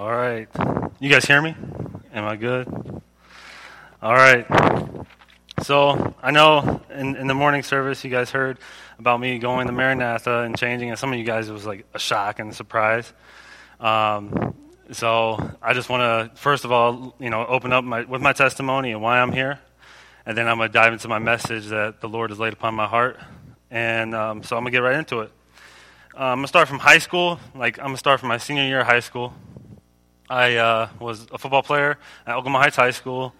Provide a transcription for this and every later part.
All right. You guys hear me? Am I good? All right. So I know in, in the morning service you guys heard about me going to Maranatha and changing, and some of you guys it was like a shock and a surprise. Um, so I just want to first of all, you know, open up my, with my testimony and why I'm here, and then I'm going to dive into my message that the Lord has laid upon my heart, and um, so I'm gonna get right into it. Uh, I'm gonna start from high school. Like I'm gonna start from my senior year of high school. I uh, was a football player at Oklahoma Heights High School,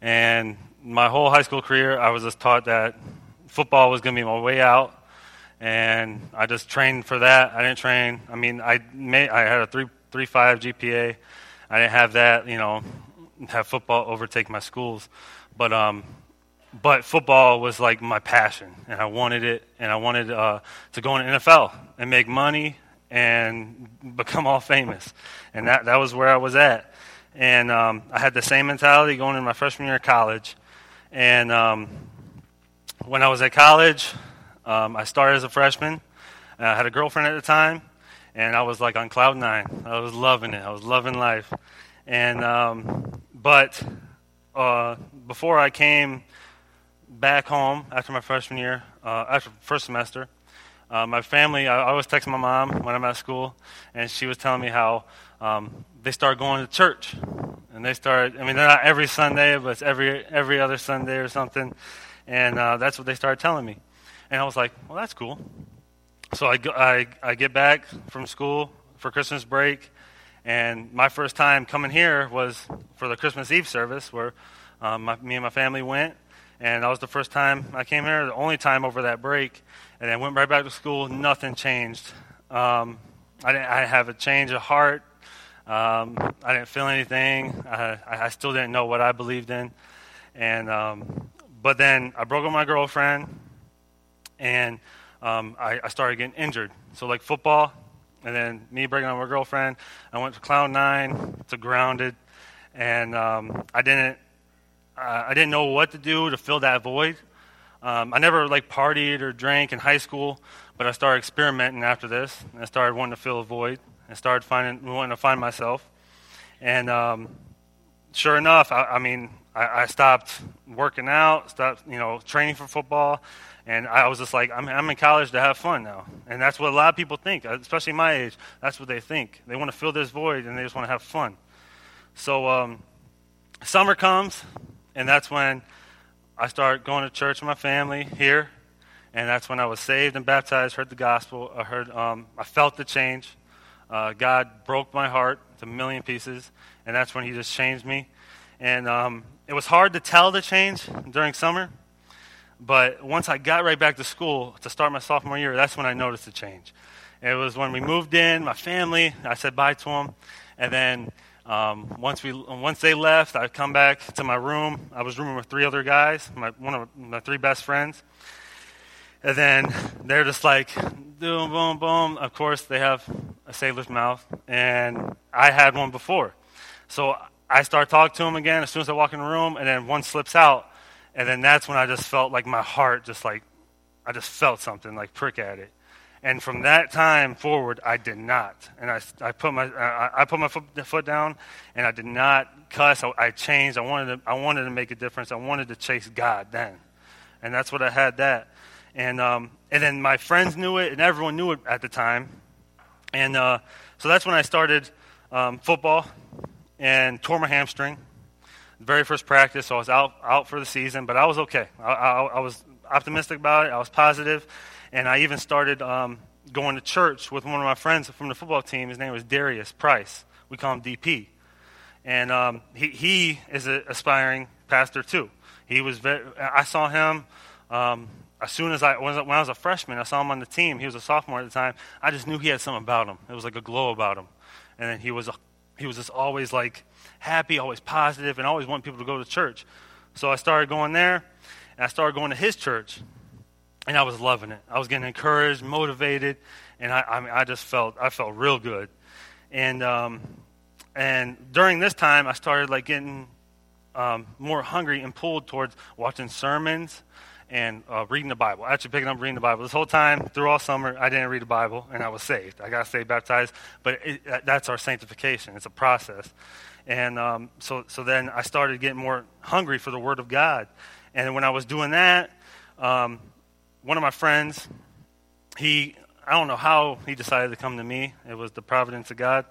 and my whole high school career, I was just taught that football was going to be my way out, and I just trained for that. I didn't train. I mean, I I had a three three five GPA. I didn't have that, you know, have football overtake my schools, but um, but football was like my passion, and I wanted it, and I wanted uh, to go in the NFL and make money and become all famous. And that, that was where I was at. And um, I had the same mentality going into my freshman year of college. And um, when I was at college, um, I started as a freshman. I had a girlfriend at the time, and I was like on cloud nine. I was loving it. I was loving life. And um, but uh, before I came back home after my freshman year, uh, after first semester, uh, my family, I, always text my mom when I'm at school, and she was telling me how um, they start going to church. And they start, I mean, they're not every Sunday, but it's every, every other Sunday or something. And uh, that's what they started telling me. And I was like, well, that's cool. So I, go, I, I get back from school for Christmas break, and my first time coming here was for the Christmas Eve service where um, my, me and my family went. And that was the first time I came here, the only time over that break and then went right back to school. Nothing changed. Um, I didn't. I have a change of heart. Um, I didn't feel anything. I, I, still didn't know what I believed in, and um, but then I broke up with my girlfriend, and um, I, I, started getting injured. So like football, and then me breaking up with my girlfriend. I went to cloud nine to grounded, and um, I didn't. Uh, I didn't know what to do to fill that void. Um, I never like partied or drank in high school, but I started experimenting after this. I started wanting to fill a void. I started finding wanting to find myself, and um, sure enough, I, I mean, I, I, stopped working out, stopped you know training for football, and I was just like, I'm, I'm in college to have fun now, and that's what a lot of people think, especially my age. That's what they think. They want to fill this void, and they just want to have fun. So um, summer comes, and that's when I started going to church with my family here, and that's when I was saved and baptized, heard the gospel, I heard, um, I felt the change. Uh, God broke my heart to a million pieces, and that's when He just changed me. And um, it was hard to tell the change during summer, but once I got right back to school to start my sophomore year, that's when I noticed the change. It was when we moved in, my family, I said bye to them, and then um, once we once they left, I come back to my room. I was rooming with three other guys, my, one of my three best friends, and then they're just like boom, boom, boom. Of course, they have a sailor's mouth, and I had one before, so I start talking to them again as soon as I walk in the room, and then one slips out, and then that's when I just felt like my heart just like I just felt something like prick at it, and from that time forward, I did not. And I, I put my, I, I put my foot, foot, down, and I did not cuss. I, I, changed. I wanted, to, I wanted to make a difference. I wanted to chase God then, and that's what I had. That, and um, and then my friends knew it, and everyone knew it at the time, and uh, so that's when I started um, football, and tore my hamstring. very first practice, so I was out out for the season, but I was okay. I, I, I was optimistic about it. I was positive and I even started um, going to church with one of my friends from the football team. His name was Darius Price. We call him DP. And um, he, he is an aspiring pastor too. He was very, I saw him um, as soon as I when I was a freshman. I saw him on the team. He was a sophomore at the time. I just knew he had something about him. It was like a glow about him. and then he was he was just always like happy, always positive, and always wanting people to go to church. So I started going there, and I started going to his church, and I was loving it. I was getting encouraged, motivated, and I, I mean, I just felt I felt real good. And um, and during this time, I started like getting um, more hungry and pulled towards watching sermons and uh, reading the Bible. Actually, picking up reading the Bible. This whole time, through all summer, I didn't read the Bible, and I was saved. I got saved, baptized, but it, that's our sanctification. It's a process. And um, so, so then I started getting more hungry for the Word of God. And when I was doing that, um, one of my friends, he, I don't know how he decided to come to me. It was the providence of God.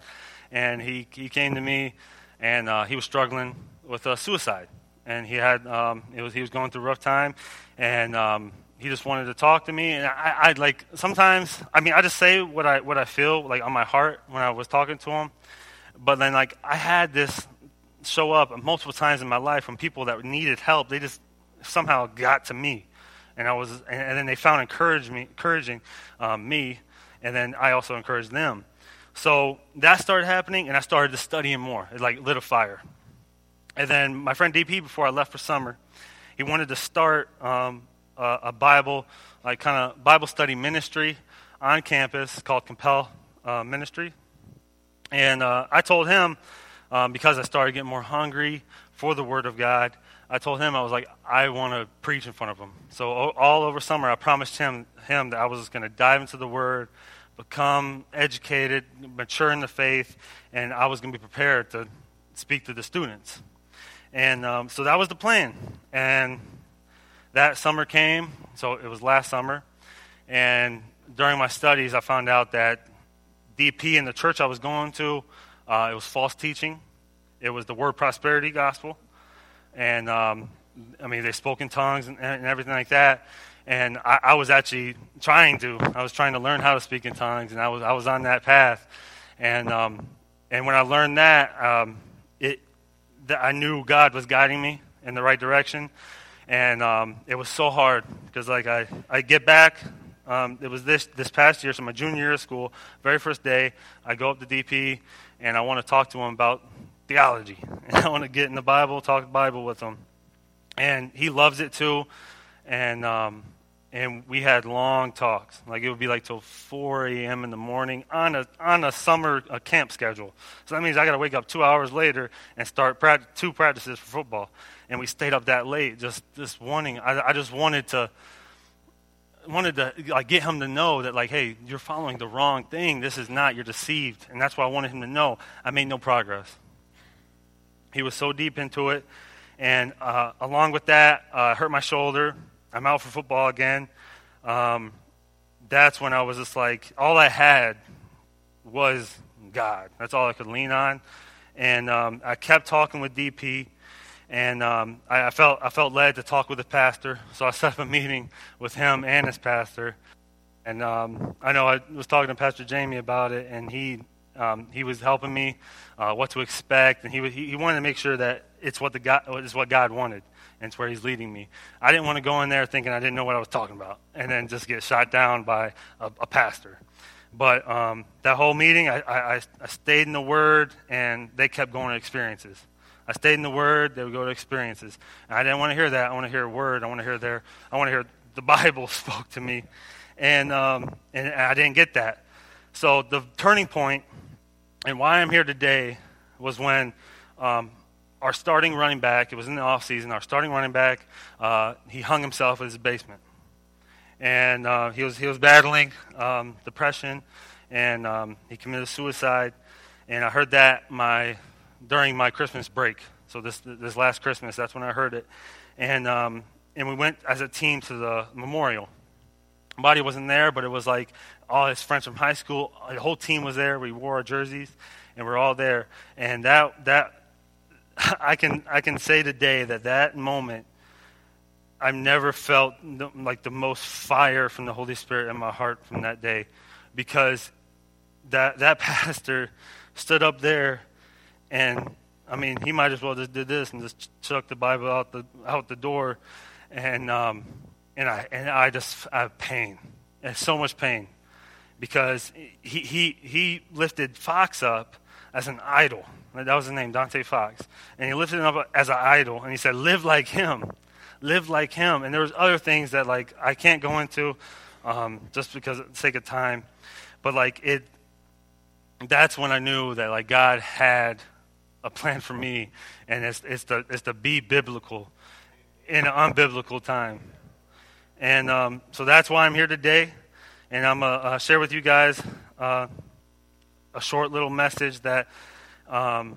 And he, he came to me, and uh, he was struggling with uh, suicide and he had um, it was he was going through a rough time, and um, he just wanted to talk to me. And I, I like sometimes I mean I just say what I what I feel like on my heart when I was talking to him, but then like I had this show up multiple times in my life from people that needed help. They just somehow got to me, and I was and, then they found encouraging um, me, and then I also encouraged them. So that started happening, and I started to studying more. It like lit a fire. And then my friend DP, before I left for summer, he wanted to start um, a, a, Bible, like kind of Bible study ministry on campus called Compel uh, Ministry. And uh, I told him, um, because I started getting more hungry for the Word of God, I told him I was like, I want to preach in front of him. So all over summer, I promised him him that I was going to dive into the Word, become educated, mature in the faith, and I was going to be prepared to speak to the students. And um, so that was the plan. And that summer came, so it was last summer. And during my studies, I found out that DP in the church I was going to, uh, it was false teaching. It was the word prosperity gospel. And um, I mean, they spoke in tongues and, and everything like that. And I, I, was actually trying to, I was trying to learn how to speak in tongues, and I was, I was on that path. And, um, and when I learned that, um, it, that I knew God was guiding me in the right direction. And um, it was so hard because, like, I, I get back. Um, it was this this past year, so my junior year of school, very first day, I go up to DP and I want to talk to him about theology. And I want to get in the Bible, talk Bible with him. And he loves it too. And um, and we had long talks. Like it would be like till 4 a.m. in the morning on a on a summer a camp schedule. So that means I got to wake up two hours later and start two practices for football. And we stayed up that late, just this wanting. I, I just wanted to wanted to like get him to know that like, hey, you're following the wrong thing. This is not. You're deceived. And that's why I wanted him to know. I made no progress. He was so deep into it, and uh, along with that, uh, I hurt my shoulder I'm out for football again. Um, that's when I was just like, all I had was God. That's all I could lean on. And um, I kept talking with DP, and um, I, I, felt I felt led to talk with the pastor. So I set up a meeting with him and his pastor. And um, I know I was talking to Pastor Jamie about it, and he um, he was helping me uh, what to expect, and he, he he wanted to make sure that it's what the God is what God wanted and it's where he's leading me. I didn't want to go in there thinking I didn't know what I was talking about and then just get shot down by a, a pastor. But um, that whole meeting, I, I, I stayed in the Word, and they kept going to experiences. I stayed in the Word; they would go to experiences. And I didn't want to hear that. I want to hear a Word. I want to hear their. I want to hear the Bible spoke to me, and um, and I didn't get that. So the turning point, and why I'm here today, was when um, our starting running back, it was in the offseason, our starting running back, uh, he hung himself in his basement. And uh, he, was, he was battling um, depression, and um, he committed suicide. And I heard that my, during my Christmas break. So this, this last Christmas, that's when I heard it. And, um, and we went as a team to the memorial. Body wasn't there, but it was like all his friends from high school. The whole team was there. We wore our jerseys, and we're all there. And that, that I can I can say today that that moment I've never felt like the most fire from the Holy Spirit in my heart from that day because that that pastor stood up there and I mean he might as well just did this and just chucked the Bible out the out the door and um, and I and I just I have pain and so much pain because he, he, he lifted Fox up as an idol. That was his name, Dante Fox. And he lifted him up as an idol, and he said, live like him. Live like him. And there was other things that, like, I can't go into um, just because of the sake of time. But, like, it, that's when I knew that, like, God had a plan for me, and it's, it's, to, it's to be biblical in an unbiblical time. And um, so that's why I'm here today. And I'm going to uh, share with you guys uh, a short little message that um,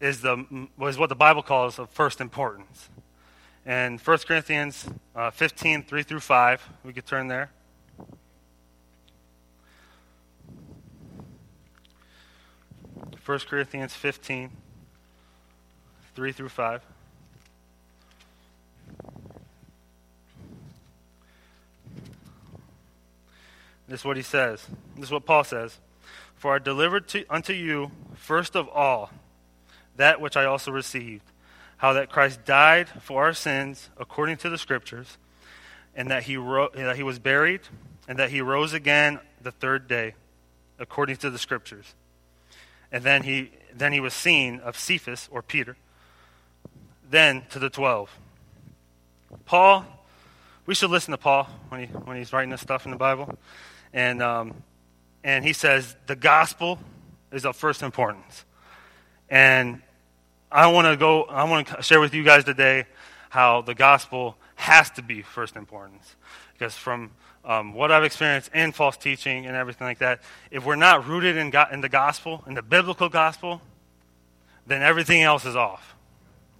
is the, was what the Bible calls of first importance. And 1 Corinthians uh, 15, 3 through 5, we could turn there. First Corinthians 15, 3 through 5. This is what he says. This is what Paul says. For I delivered to, unto you first of all that which I also received, how that Christ died for our sins according to the Scriptures, and that he, ro- that he was buried, and that he rose again the third day according to the Scriptures. And then he, then he was seen of Cephas, or Peter, then to the twelve. Paul, we should listen to Paul when, he, when he's writing this stuff in the Bible. And, um, and he says, the gospel is of first importance. And I want to go, I want to share with you guys today how the gospel has to be first importance. Because from um, what I've experienced in false teaching and everything like that, if we're not rooted in, God, in the gospel, in the biblical gospel, then everything else is off.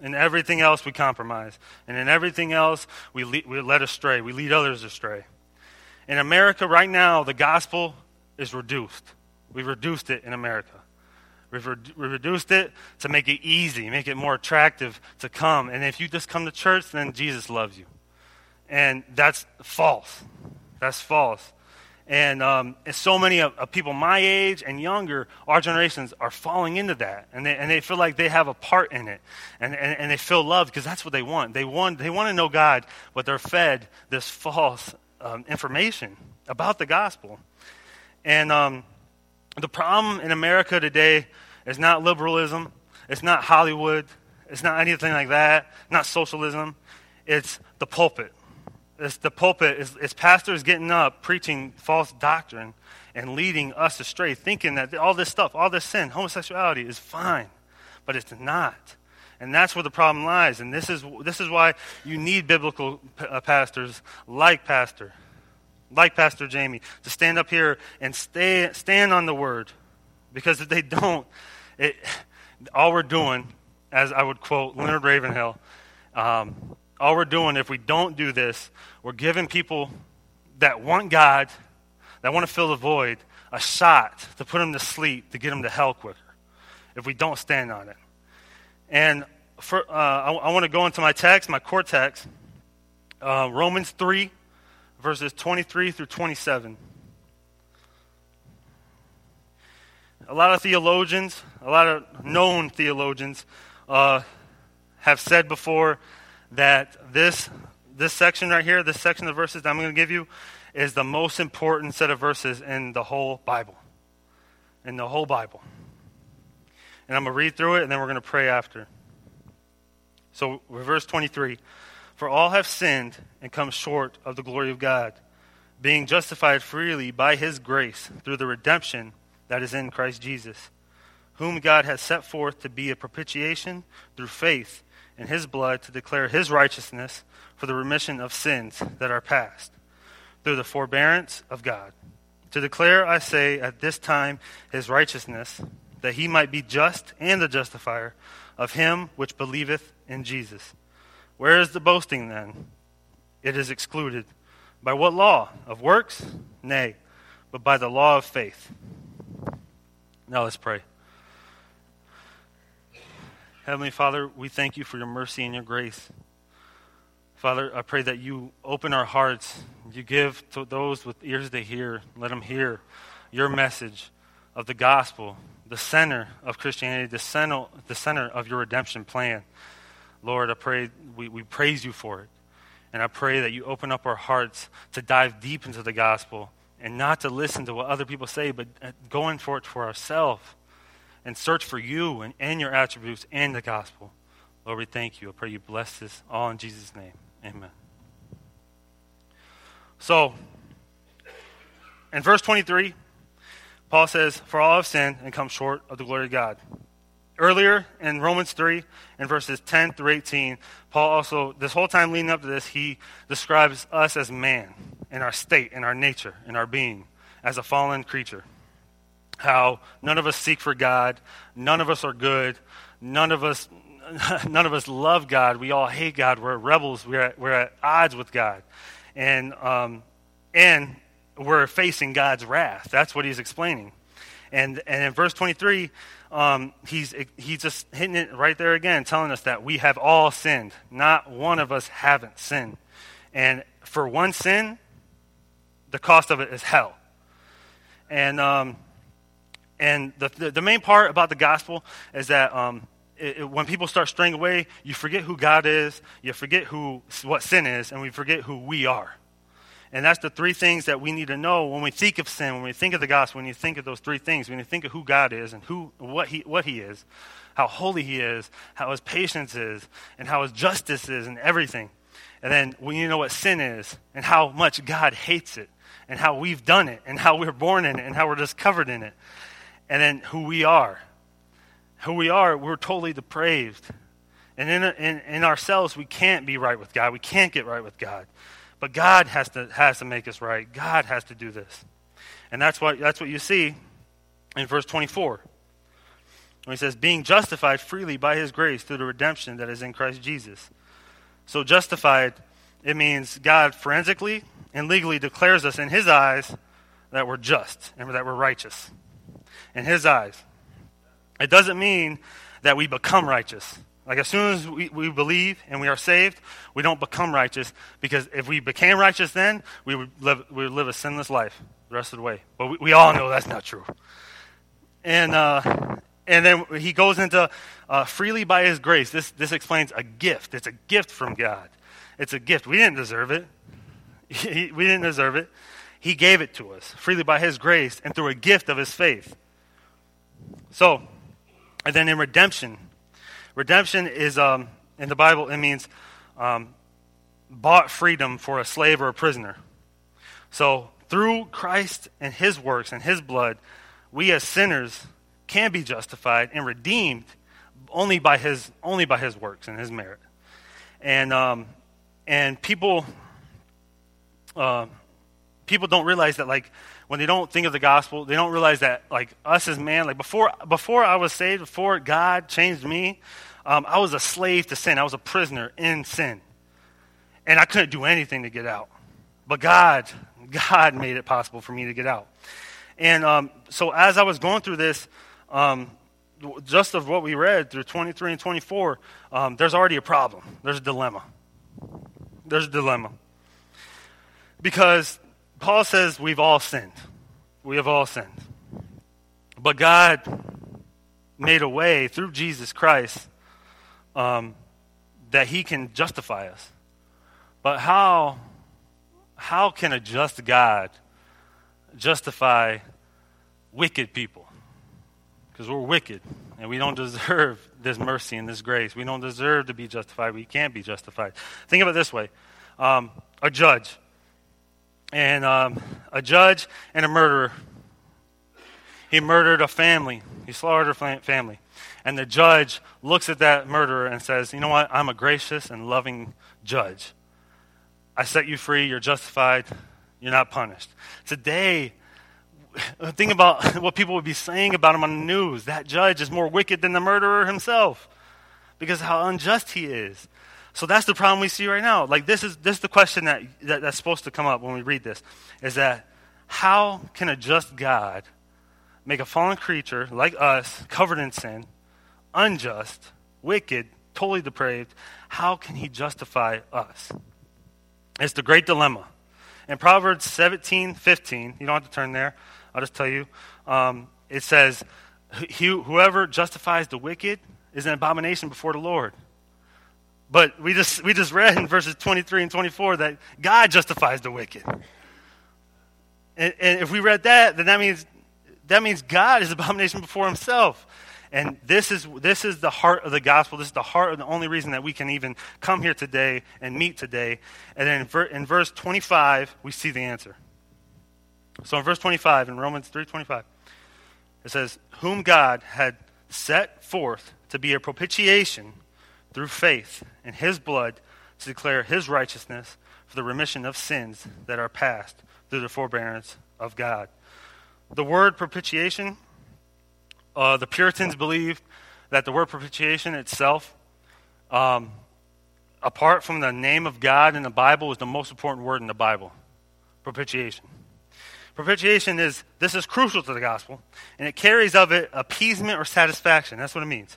In everything else, we compromise. And in everything else, we, lead, we let astray. We lead others astray. In America right now, the gospel is reduced. We've reduced it in America. We've, re- we've, reduced it to make it easy, make it more attractive to come. And if you just come to church, then Jesus loves you. And that's false. That's false. And, um, and so many of, of, people my age and younger, our generations, are falling into that. And they, and they feel like they have a part in it. And, and, and they feel loved because that's what they want. They want, they want to know God, but they're fed this false um, information about the gospel. And um, the problem in America today is not liberalism, it's not Hollywood, it's not anything like that, not socialism. It's the pulpit. It's the pulpit. It's, it's pastors getting up, preaching false doctrine, and leading us astray, thinking that all this stuff, all this sin, homosexuality is fine, but it's not. And that's where the problem lies. And this is, this is why you need biblical uh, pastors like Pastor, like Pastor Jamie, to stand up here and stay, stand on the word. Because if they don't, it, all we're doing, as I would quote Leonard Ravenhill, um, all we're doing, if we don't do this, we're giving people that want God, that want to fill the void, a shot to put them to sleep, to get them to hell quicker, if we don't stand on it. And for, uh, I, I want to go into my text, my core text, uh, Romans 3, verses 23 through 27. A lot of theologians, a lot of known theologians, uh, have said before that this, this section right here, this section of verses that I'm going to give you, is the most important set of verses in the whole Bible. In the whole Bible. And I'm going to read through it and then we're going to pray after. So, verse 23 For all have sinned and come short of the glory of God, being justified freely by his grace through the redemption that is in Christ Jesus, whom God has set forth to be a propitiation through faith in his blood to declare his righteousness for the remission of sins that are past, through the forbearance of God. To declare, I say, at this time his righteousness, that he might be just and the justifier of him which believeth in Jesus. Where is the boasting then? It is excluded. By what law? Of works? Nay, but by the law of faith. Now let's pray. Heavenly Father, we thank you for your mercy and your grace. Father, I pray that you open our hearts. You give to those with ears to hear, let them hear your message of the gospel, the center of Christianity, the center, the center of your redemption plan. Lord, I pray we, we praise you for it. And I pray that you open up our hearts to dive deep into the gospel and not to listen to what other people say, but uh, going for it for ourselves and search for you and, and your attributes and the gospel. Lord, we thank you. I pray you bless this all in Jesus' name. Amen. So, in verse 23, Paul says, For all have sinned and come short of the glory of God. Earlier in Romans 3, in verses 10 through 18, Paul also, this whole time leading up to this, he describes us as man, in our state, in our nature, in our being, as a fallen creature. How none of us seek for God, none of us are good, none of us, none of us love God. We all hate God. We're rebels. We're at, we're at odds with God, and um, and we're facing God's wrath. That's what he's explaining. And and in verse 23, um, he's, he's just hitting it right there again, telling us that we have all sinned. Not one of us haven't sinned. And for one sin, the cost of it is hell. And, um, and the, the, the, main part about the gospel is that um, it, it, when people start straying away, you forget who God is, you forget who, what sin is, and we forget who we are. And that's the three things that we need to know when we think of sin, when we think of the gospel, when you think of those three things, when you think of who God is and who, what, he, what He is, how holy He is, how His patience is, and how His justice is, and everything. And then when you know what sin is, and how much God hates it, and how we've done it, and how we're born in it, and how we're just covered in it. And then who we are. Who we are, we're totally depraved. And in, in, in ourselves, we can't be right with God. We can't get right with God. But God has to, has to make us right. God has to do this. And that's what, that's what you see in verse 24. When he says, being justified freely by his grace through the redemption that is in Christ Jesus. So, justified, it means God forensically and legally declares us in his eyes that we're just and that we're righteous. In his eyes. It doesn't mean that we become righteous. Like as soon as we, we believe and we are saved, we don't become righteous because if we became righteous then, we would live, we would live a sinless life the rest of the way. But we, we all know that's not true. And, uh, and then he goes into uh, freely by his grace. This, this explains a gift. It's a gift from God. It's a gift. We didn't deserve it. we didn't deserve it. He gave it to us freely by his grace and through a gift of his faith. So, and then in redemption, Redemption is, um, in the Bible, it means um, bought freedom for a slave or a prisoner. So, through Christ and his works and his blood, we as sinners can be justified and redeemed only by his, only by his works and his merit. And, um, and people, uh, people don't realize that, like, when they don't think of the gospel, they don't realize that, like, us as man, like, before, before I was saved, before God changed me, um, I was a slave to sin. I was a prisoner in sin. And I couldn't do anything to get out. But God, God made it possible for me to get out. And um, so as I was going through this, um, just of what we read through 23 and 24, um, there's already a problem. There's a dilemma. There's a dilemma. Because Paul says we've all sinned. We have all sinned. But God made a way through Jesus Christ um, that he can justify us. But how, how can a just God justify wicked people? Because we're wicked and we don't deserve this mercy and this grace. We don't deserve to be justified. We can't be justified. Think of it this way um, a judge. And um, a judge and a murderer. He murdered a family. He slaughtered a family. And the judge looks at that murderer and says, You know what? I'm a gracious and loving judge. I set you free. You're justified. You're not punished. Today, think about what people would be saying about him on the news. That judge is more wicked than the murderer himself because how unjust he is. So that's the problem we see right now. Like this is this is the question that, that that's supposed to come up when we read this is that how can a just God make a fallen creature like us covered in sin unjust, wicked, totally depraved, how can he justify us? It's the great dilemma. In Proverbs 17, 15, you don't have to turn there, I'll just tell you. Um, it says, Whoever justifies the wicked is an abomination before the Lord. But we just, we just read in verses 23 and 24 that God justifies the wicked. And, and if we read that, then that means that means God is abomination before himself. And this is, this is the heart of the gospel. This is the heart of the only reason that we can even come here today and meet today. And then in, ver, in verse 25, we see the answer. So in verse 25, in Romans 3.25, it says, Whom God had set forth to be a propitiation through faith in his blood to declare his righteousness for the remission of sins that are past through the forbearance of God. The word propitiation uh, the Puritans believed that the word propitiation itself, um, apart from the name of God in the Bible, is the most important word in the Bible. Propitiation. Propitiation is this is crucial to the gospel, and it carries of it appeasement or satisfaction. That's what it means,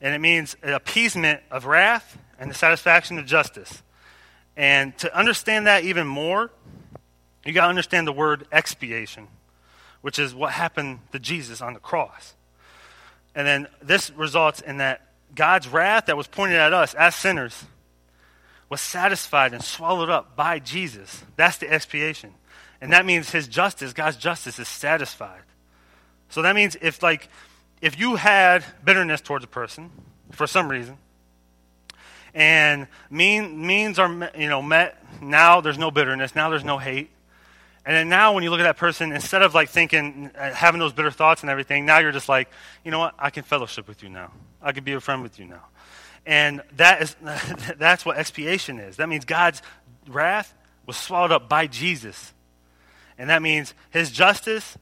and it means appeasement of wrath and the satisfaction of justice. And to understand that even more, you got to understand the word expiation, which is what happened to Jesus on the cross. And then this results in that God's wrath that was pointed at us as sinners was satisfied and swallowed up by Jesus. That's the expiation. And that means his justice, God's justice, is satisfied. So that means if like if you had bitterness towards a person for some reason, and mean, means are you know met, now there's no bitterness, now there's no hate. And then now, when you look at that person, instead of like thinking, uh, having those bitter thoughts and everything, now you're just like, you know what? I can fellowship with you now. I can be a friend with you now. And that is, that's what expiation is. That means God's wrath was swallowed up by Jesus. And that means his justice,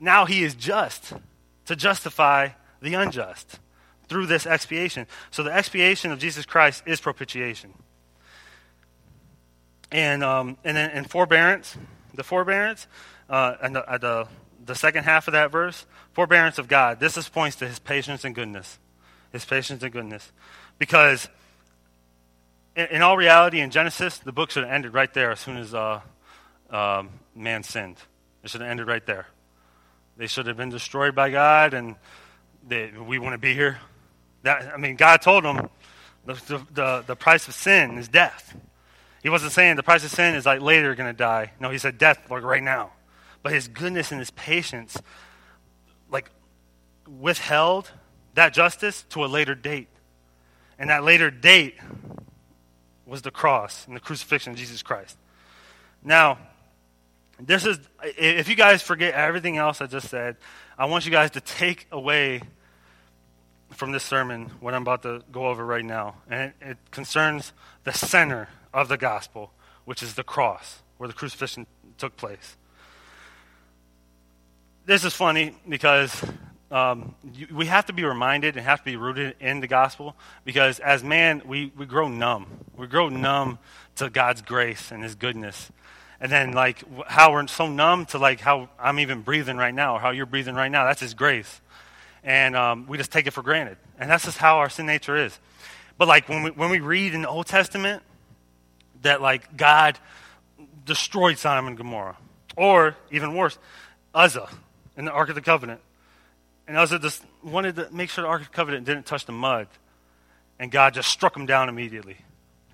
now he is just to justify the unjust through this expiation. So the expiation of Jesus Christ is propitiation. And, um, and then in forbearance, the forbearance, uh, and the, uh, the, the second half of that verse, forbearance of God. This is points to his patience and goodness. His patience and goodness. Because in, in all reality, in Genesis, the book should have ended right there as soon as uh, um, man sinned. It should have ended right there. They should have been destroyed by God, and we want to be here. That, I mean, God told them the, the, the price of sin is death. He wasn't saying the price of sin is like later going to die. No, he said death, like right now. But his goodness and his patience, like, withheld that justice to a later date. And that later date was the cross and the crucifixion of Jesus Christ. Now, this is, if you guys forget everything else I just said, I want you guys to take away from this sermon what I'm about to go over right now. And it, it concerns the center of the gospel, which is the cross, where the crucifixion took place. This is funny because um, you, we have to be reminded and have to be rooted in the gospel because as man, we, we grow numb. We grow numb to God's grace and his goodness. And then, like, how we're so numb to, like, how I'm even breathing right now or how you're breathing right now. That's his grace. And um, we just take it for granted. And that's just how our sin nature is. But, like, when we, when we read in the Old Testament, that like God destroyed Sodom and Gomorrah. Or, even worse, Uzzah in the Ark of the Covenant. And Uzzah just wanted to make sure the Ark of the Covenant didn't touch the mud. And God just struck him down immediately.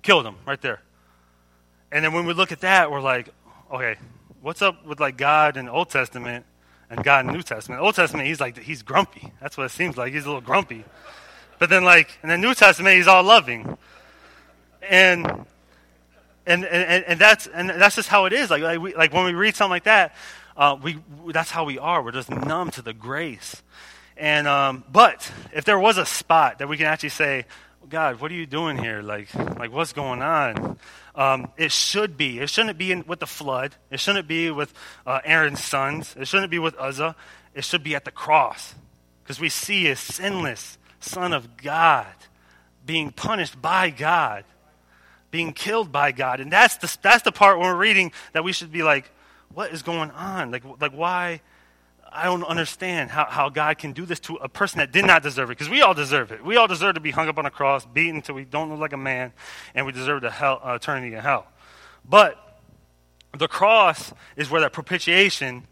Killed him right there. And then when we look at that, we're like, okay, what's up with like God in the Old Testament and God in the New Testament? Old Testament, he's like, he's grumpy. That's what it seems like. He's a little grumpy. But then, like, in the New Testament, he's all loving. And and, and, and, that's, and that's just how it is. Like, like, we, like when we read something like that, uh, we, that's how we are. We're just numb to the grace. And, um, but if there was a spot that we can actually say, God, what are you doing here? Like, like what's going on? Um, it should be. It shouldn't be in, with the flood. It shouldn't be with uh, Aaron's sons. It shouldn't be with Uzzah. It should be at the cross. Because we see a sinless Son of God being punished by God being killed by God. And that's the, that's the part when we're reading that we should be like, what is going on? Like, like why? I don't understand how, how God can do this to a person that did not deserve it. Because we all deserve it. We all deserve to be hung up on a cross, beaten until we don't look like a man, and we deserve the hell, uh, eternity in hell. But the cross is where that propitiation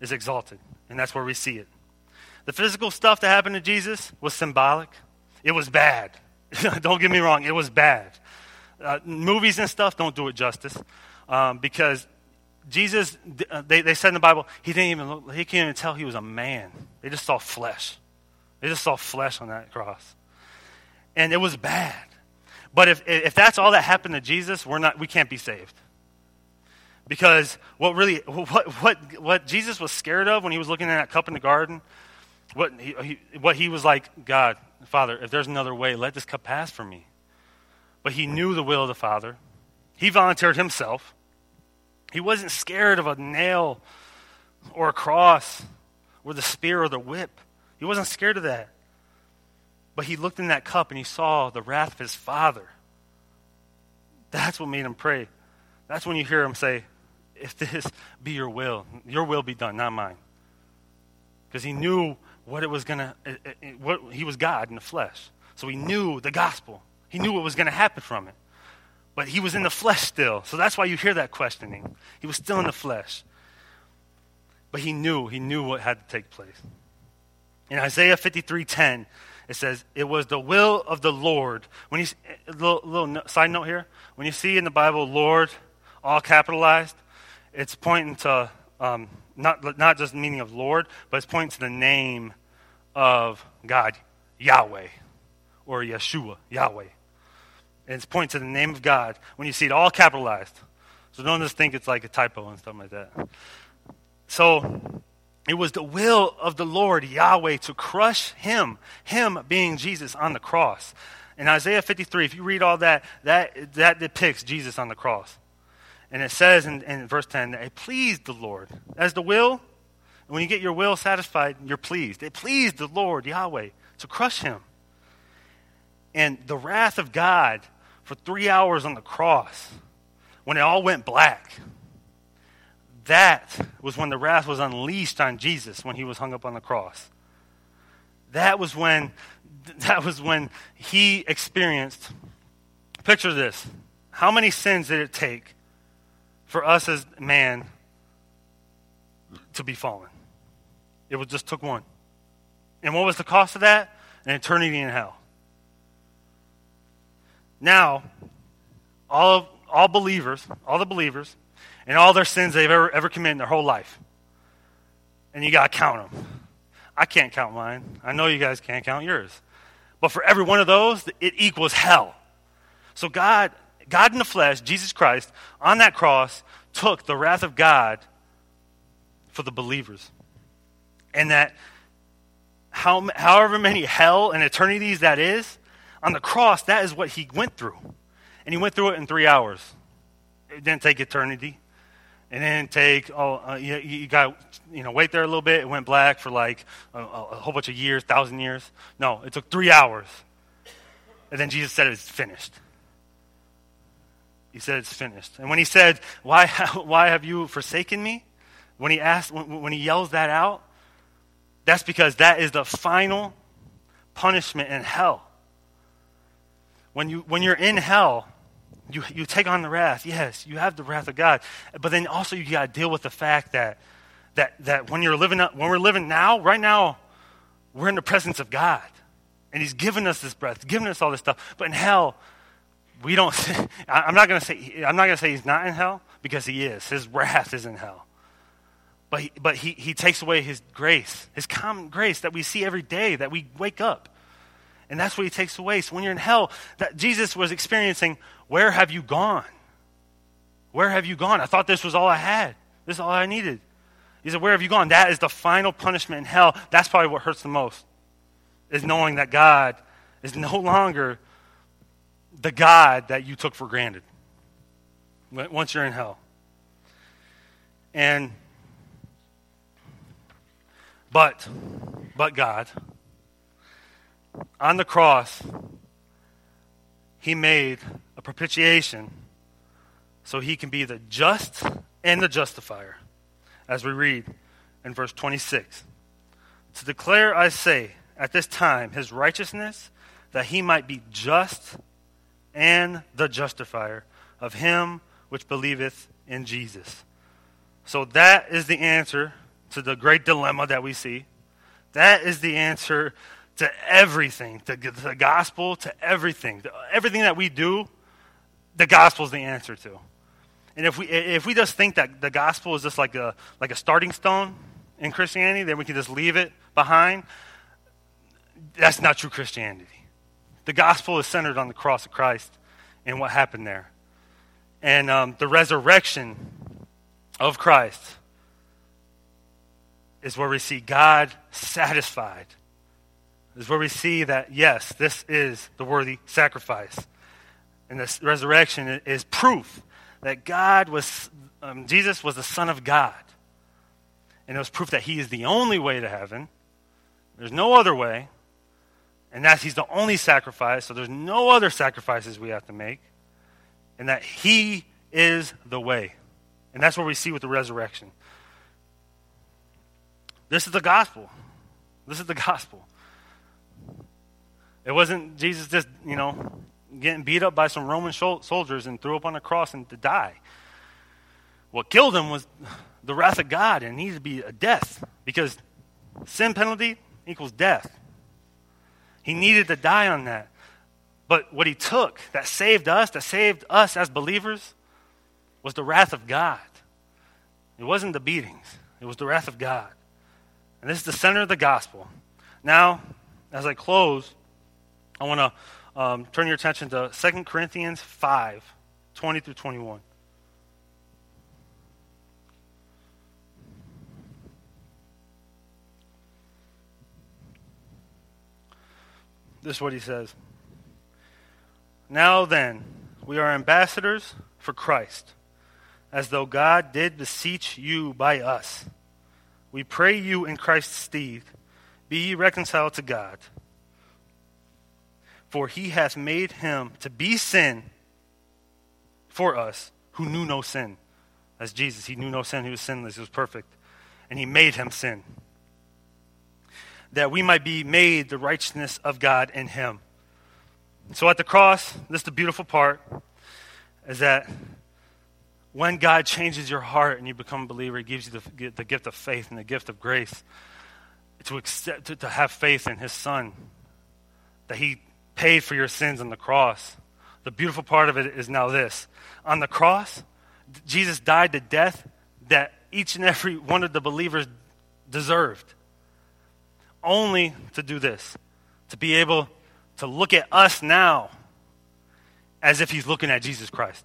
is exalted, and that's where we see it. The physical stuff that happened to Jesus was symbolic. It was bad. don't get me wrong, it was bad uh, movies and stuff don't do it justice um, because Jesus, uh, they, they said in the Bible, he didn't even look, he can't even tell he was a man. They just saw flesh. They just saw flesh on that cross. And it was bad. But if, if that's all that happened to Jesus, we're not, we can't be saved. Because what really, what, what, what Jesus was scared of when he was looking at that cup in the garden, what he, what he was like, God, Father, if there's another way, let this cup pass from me. But he knew the will of the Father. He volunteered himself. He wasn't scared of a nail or a cross or the spear or the whip. He wasn't scared of that. But he looked in that cup and he saw the wrath of his Father. That's what made him pray. That's when you hear him say, If this be your will, your will be done, not mine. Because he knew what it was going to, eh, eh, eh, what he was God in the flesh. So he knew the gospel. He knew what was going to happen from it. But he was in the flesh still. So that's why you hear that questioning. He was still in the flesh. But he knew, he knew what had to take place. In Isaiah 53:10, it says, "It was the will of the Lord." When you little, little side note here, when you see in the Bible "Lord" all capitalized, it's pointing to um, not not just the meaning of Lord, but it's pointing to the name of God, Yahweh, or Yeshua, Yahweh. And it's pointing to the name of God when you see it all capitalized. So don't just think it's like a typo and stuff like that. So it was the will of the Lord, Yahweh, to crush him, him being Jesus on the cross. In Isaiah 53, if you read all that, that, that depicts Jesus on the cross. And it says in, in verse 10 that it pleased the Lord. As the will, when you get your will satisfied, you're pleased. It pleased the Lord, Yahweh, to crush him. And the wrath of God for three hours on the cross, when it all went black, that was when the wrath was unleashed on Jesus when he was hung up on the cross. That was when that was when he experienced picture this. How many sins did it take for us as man to be fallen? It just took one. And what was the cost of that? An eternity in hell. Now, all, of, all believers, all the believers, and all their sins they've ever, ever committed in their whole life. And you got to count them. I can't count mine. I know you guys can't count yours. But for every one of those, it equals hell. So God, God in the flesh, Jesus Christ, on that cross, took the wrath of God for the believers. And that how, however many hell and eternities that is, on the cross, that is what he went through. And he went through it in three hours. It didn't take eternity. It didn't take, oh, uh, you, you got, you know, wait there a little bit. It went black for like a, a whole bunch of years, thousand years. No, it took three hours. And then Jesus said it's finished. He said it's finished. And when he said, why, why have you forsaken me? When he asked, when, when he yells that out, that's because that is the final punishment in hell. When, you, when you're in hell, you, you take on the wrath. Yes, you have the wrath of God. But then also you got to deal with the fact that, that, that when, you're living, when we're living now, right now, we're in the presence of God. And He's given us this breath, given us all this stuff. But in hell, we don't. I'm not going to say. I'm not going to say He's not in hell because He is. His wrath is in hell. But he, but he, he takes away His grace, His common grace that we see every day, that we wake up. And that's what he takes away. So when you're in hell, that Jesus was experiencing, where have you gone? Where have you gone? I thought this was all I had. This is all I needed. He said, Where have you gone? That is the final punishment in hell. That's probably what hurts the most, is knowing that God is no longer the God that you took for granted once you're in hell. And, but, but God, on the cross, he made a propitiation so he can be the just and the justifier, as we read in verse 26. To declare, I say, at this time, his righteousness, that he might be just and the justifier of him which believeth in Jesus. So that is the answer to the great dilemma that we see. That is the answer to everything, to the gospel, to everything. Everything that we do, the gospel is the answer to. And if we, if we just think that the gospel is just like a, like a starting stone in Christianity, then we can just leave it behind, that's not true Christianity. The gospel is centered on the cross of Christ and what happened there. And um, the resurrection of Christ is where we see God satisfied. Is where we see that, yes, this is the worthy sacrifice. And this resurrection is proof that God was, um, Jesus was the Son of God. And it was proof that He is the only way to heaven. There's no other way. And that He's the only sacrifice, so there's no other sacrifices we have to make. And that He is the way. And that's what we see with the resurrection. This is the gospel. This is the gospel. It wasn't Jesus just, you know, getting beat up by some Roman soldiers and threw up on a cross and to die. What killed him was the wrath of God and needed to be a death because sin penalty equals death. He needed to die on that. But what he took that saved us, that saved us as believers, was the wrath of God. It wasn't the beatings, it was the wrath of God. And this is the center of the gospel. Now, as I close, I want to um, turn your attention to 2 Corinthians 5 20 through 21. This is what he says. Now then, we are ambassadors for Christ, as though God did beseech you by us. We pray you in Christ's stead, be ye reconciled to God. For he hath made him to be sin for us who knew no sin. As Jesus, he knew no sin, he was sinless, he was perfect. And he made him sin. That we might be made the righteousness of God in him. So at the cross, this is the beautiful part, is that when God changes your heart and you become a believer, He gives you the, the gift of faith and the gift of grace to, accept, to, to have faith in His Son, that He paid for your sins on the cross. The beautiful part of it is now this on the cross, Jesus died the death that each and every one of the believers deserved. Only to do this, to be able to look at us now as if he's looking at Jesus Christ.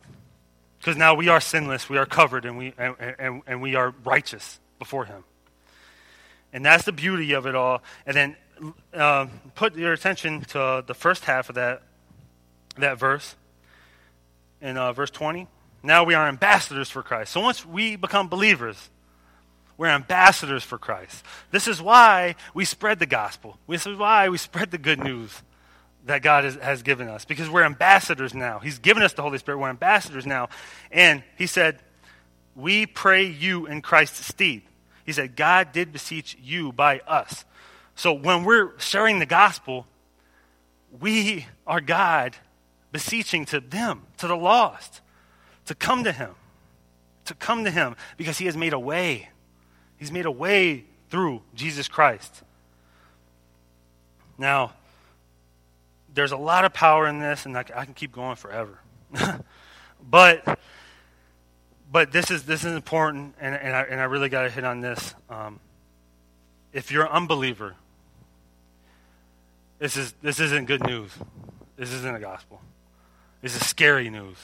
Because now we are sinless, we are covered, and we, and, and, and we are righteous before him. And that's the beauty of it all. And then uh, put your attention to the first half of that, that verse in uh, verse 20. Now we are ambassadors for Christ. So once we become believers, we're ambassadors for Christ. This is why we spread the gospel. This is why we spread the good news that God has, has given us because we're ambassadors now. He's given us the Holy Spirit. We're ambassadors now. And He said, We pray you in Christ's stead. He said, God did beseech you by us. So when we're sharing the gospel, we are God beseeching to them, to the lost, to come to Him, to come to Him because He has made a way. He's made a way through Jesus Christ. Now, there's a lot of power in this, and I, can keep going forever. but but this is this is important, and, and I and I really got to hit on this. Um, if you're an unbeliever, this is this isn't good news. This isn't a gospel. This is scary news.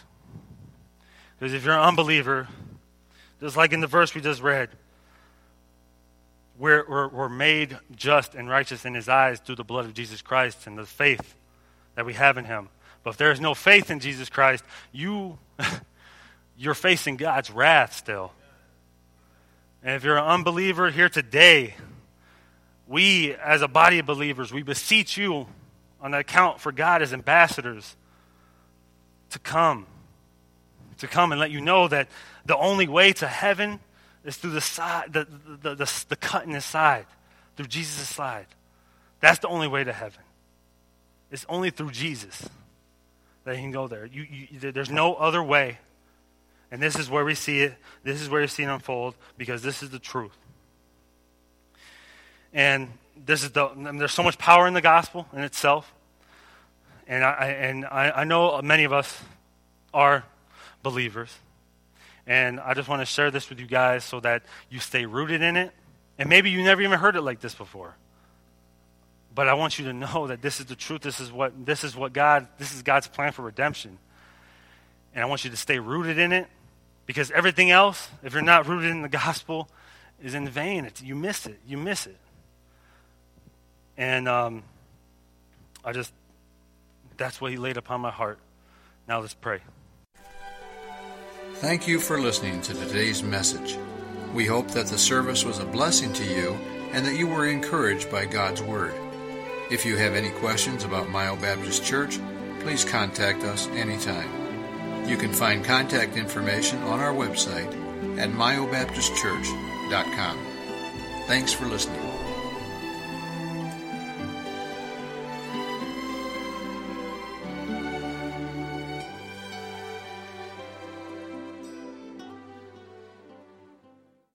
Because if you're an unbeliever, just like in the verse we just read, we're, we're, we're made just and righteous in his eyes through the blood of Jesus Christ and the faith that we have in him. But if there is no faith in Jesus Christ, you you're facing God's wrath still. And if you're an unbeliever here today, we as a body of believers, we beseech you on account for God as ambassadors to come. To come and let you know that the only way to heaven is through the side the, the, the, the cut in his side, through Jesus' side. That's the only way to heaven. It's only through Jesus that you can go there. You, you, there's no other way. And this is where we see it. This is where you see it unfold because this is the truth. And this is the. And there's so much power in the gospel in itself. And I and I, I know many of us are believers, And I just want to share this with you guys so that you stay rooted in it. And maybe you never even heard it like this before. But I want you to know that this is the truth. This is what this is what God this is God's plan for redemption. And I want you to stay rooted in it because everything else, if you're not rooted in the gospel, is in vain. It's, you miss it. You miss it. And um, I just, that's what he laid upon my heart. Now let's pray. Thank you for listening to today's message. We hope that the service was a blessing to you and that you were encouraged by God's Word. If you have any questions about Mile Baptist Church, please contact us anytime. You can find contact information on our website at myobaptistchurch.com. Thanks for listening.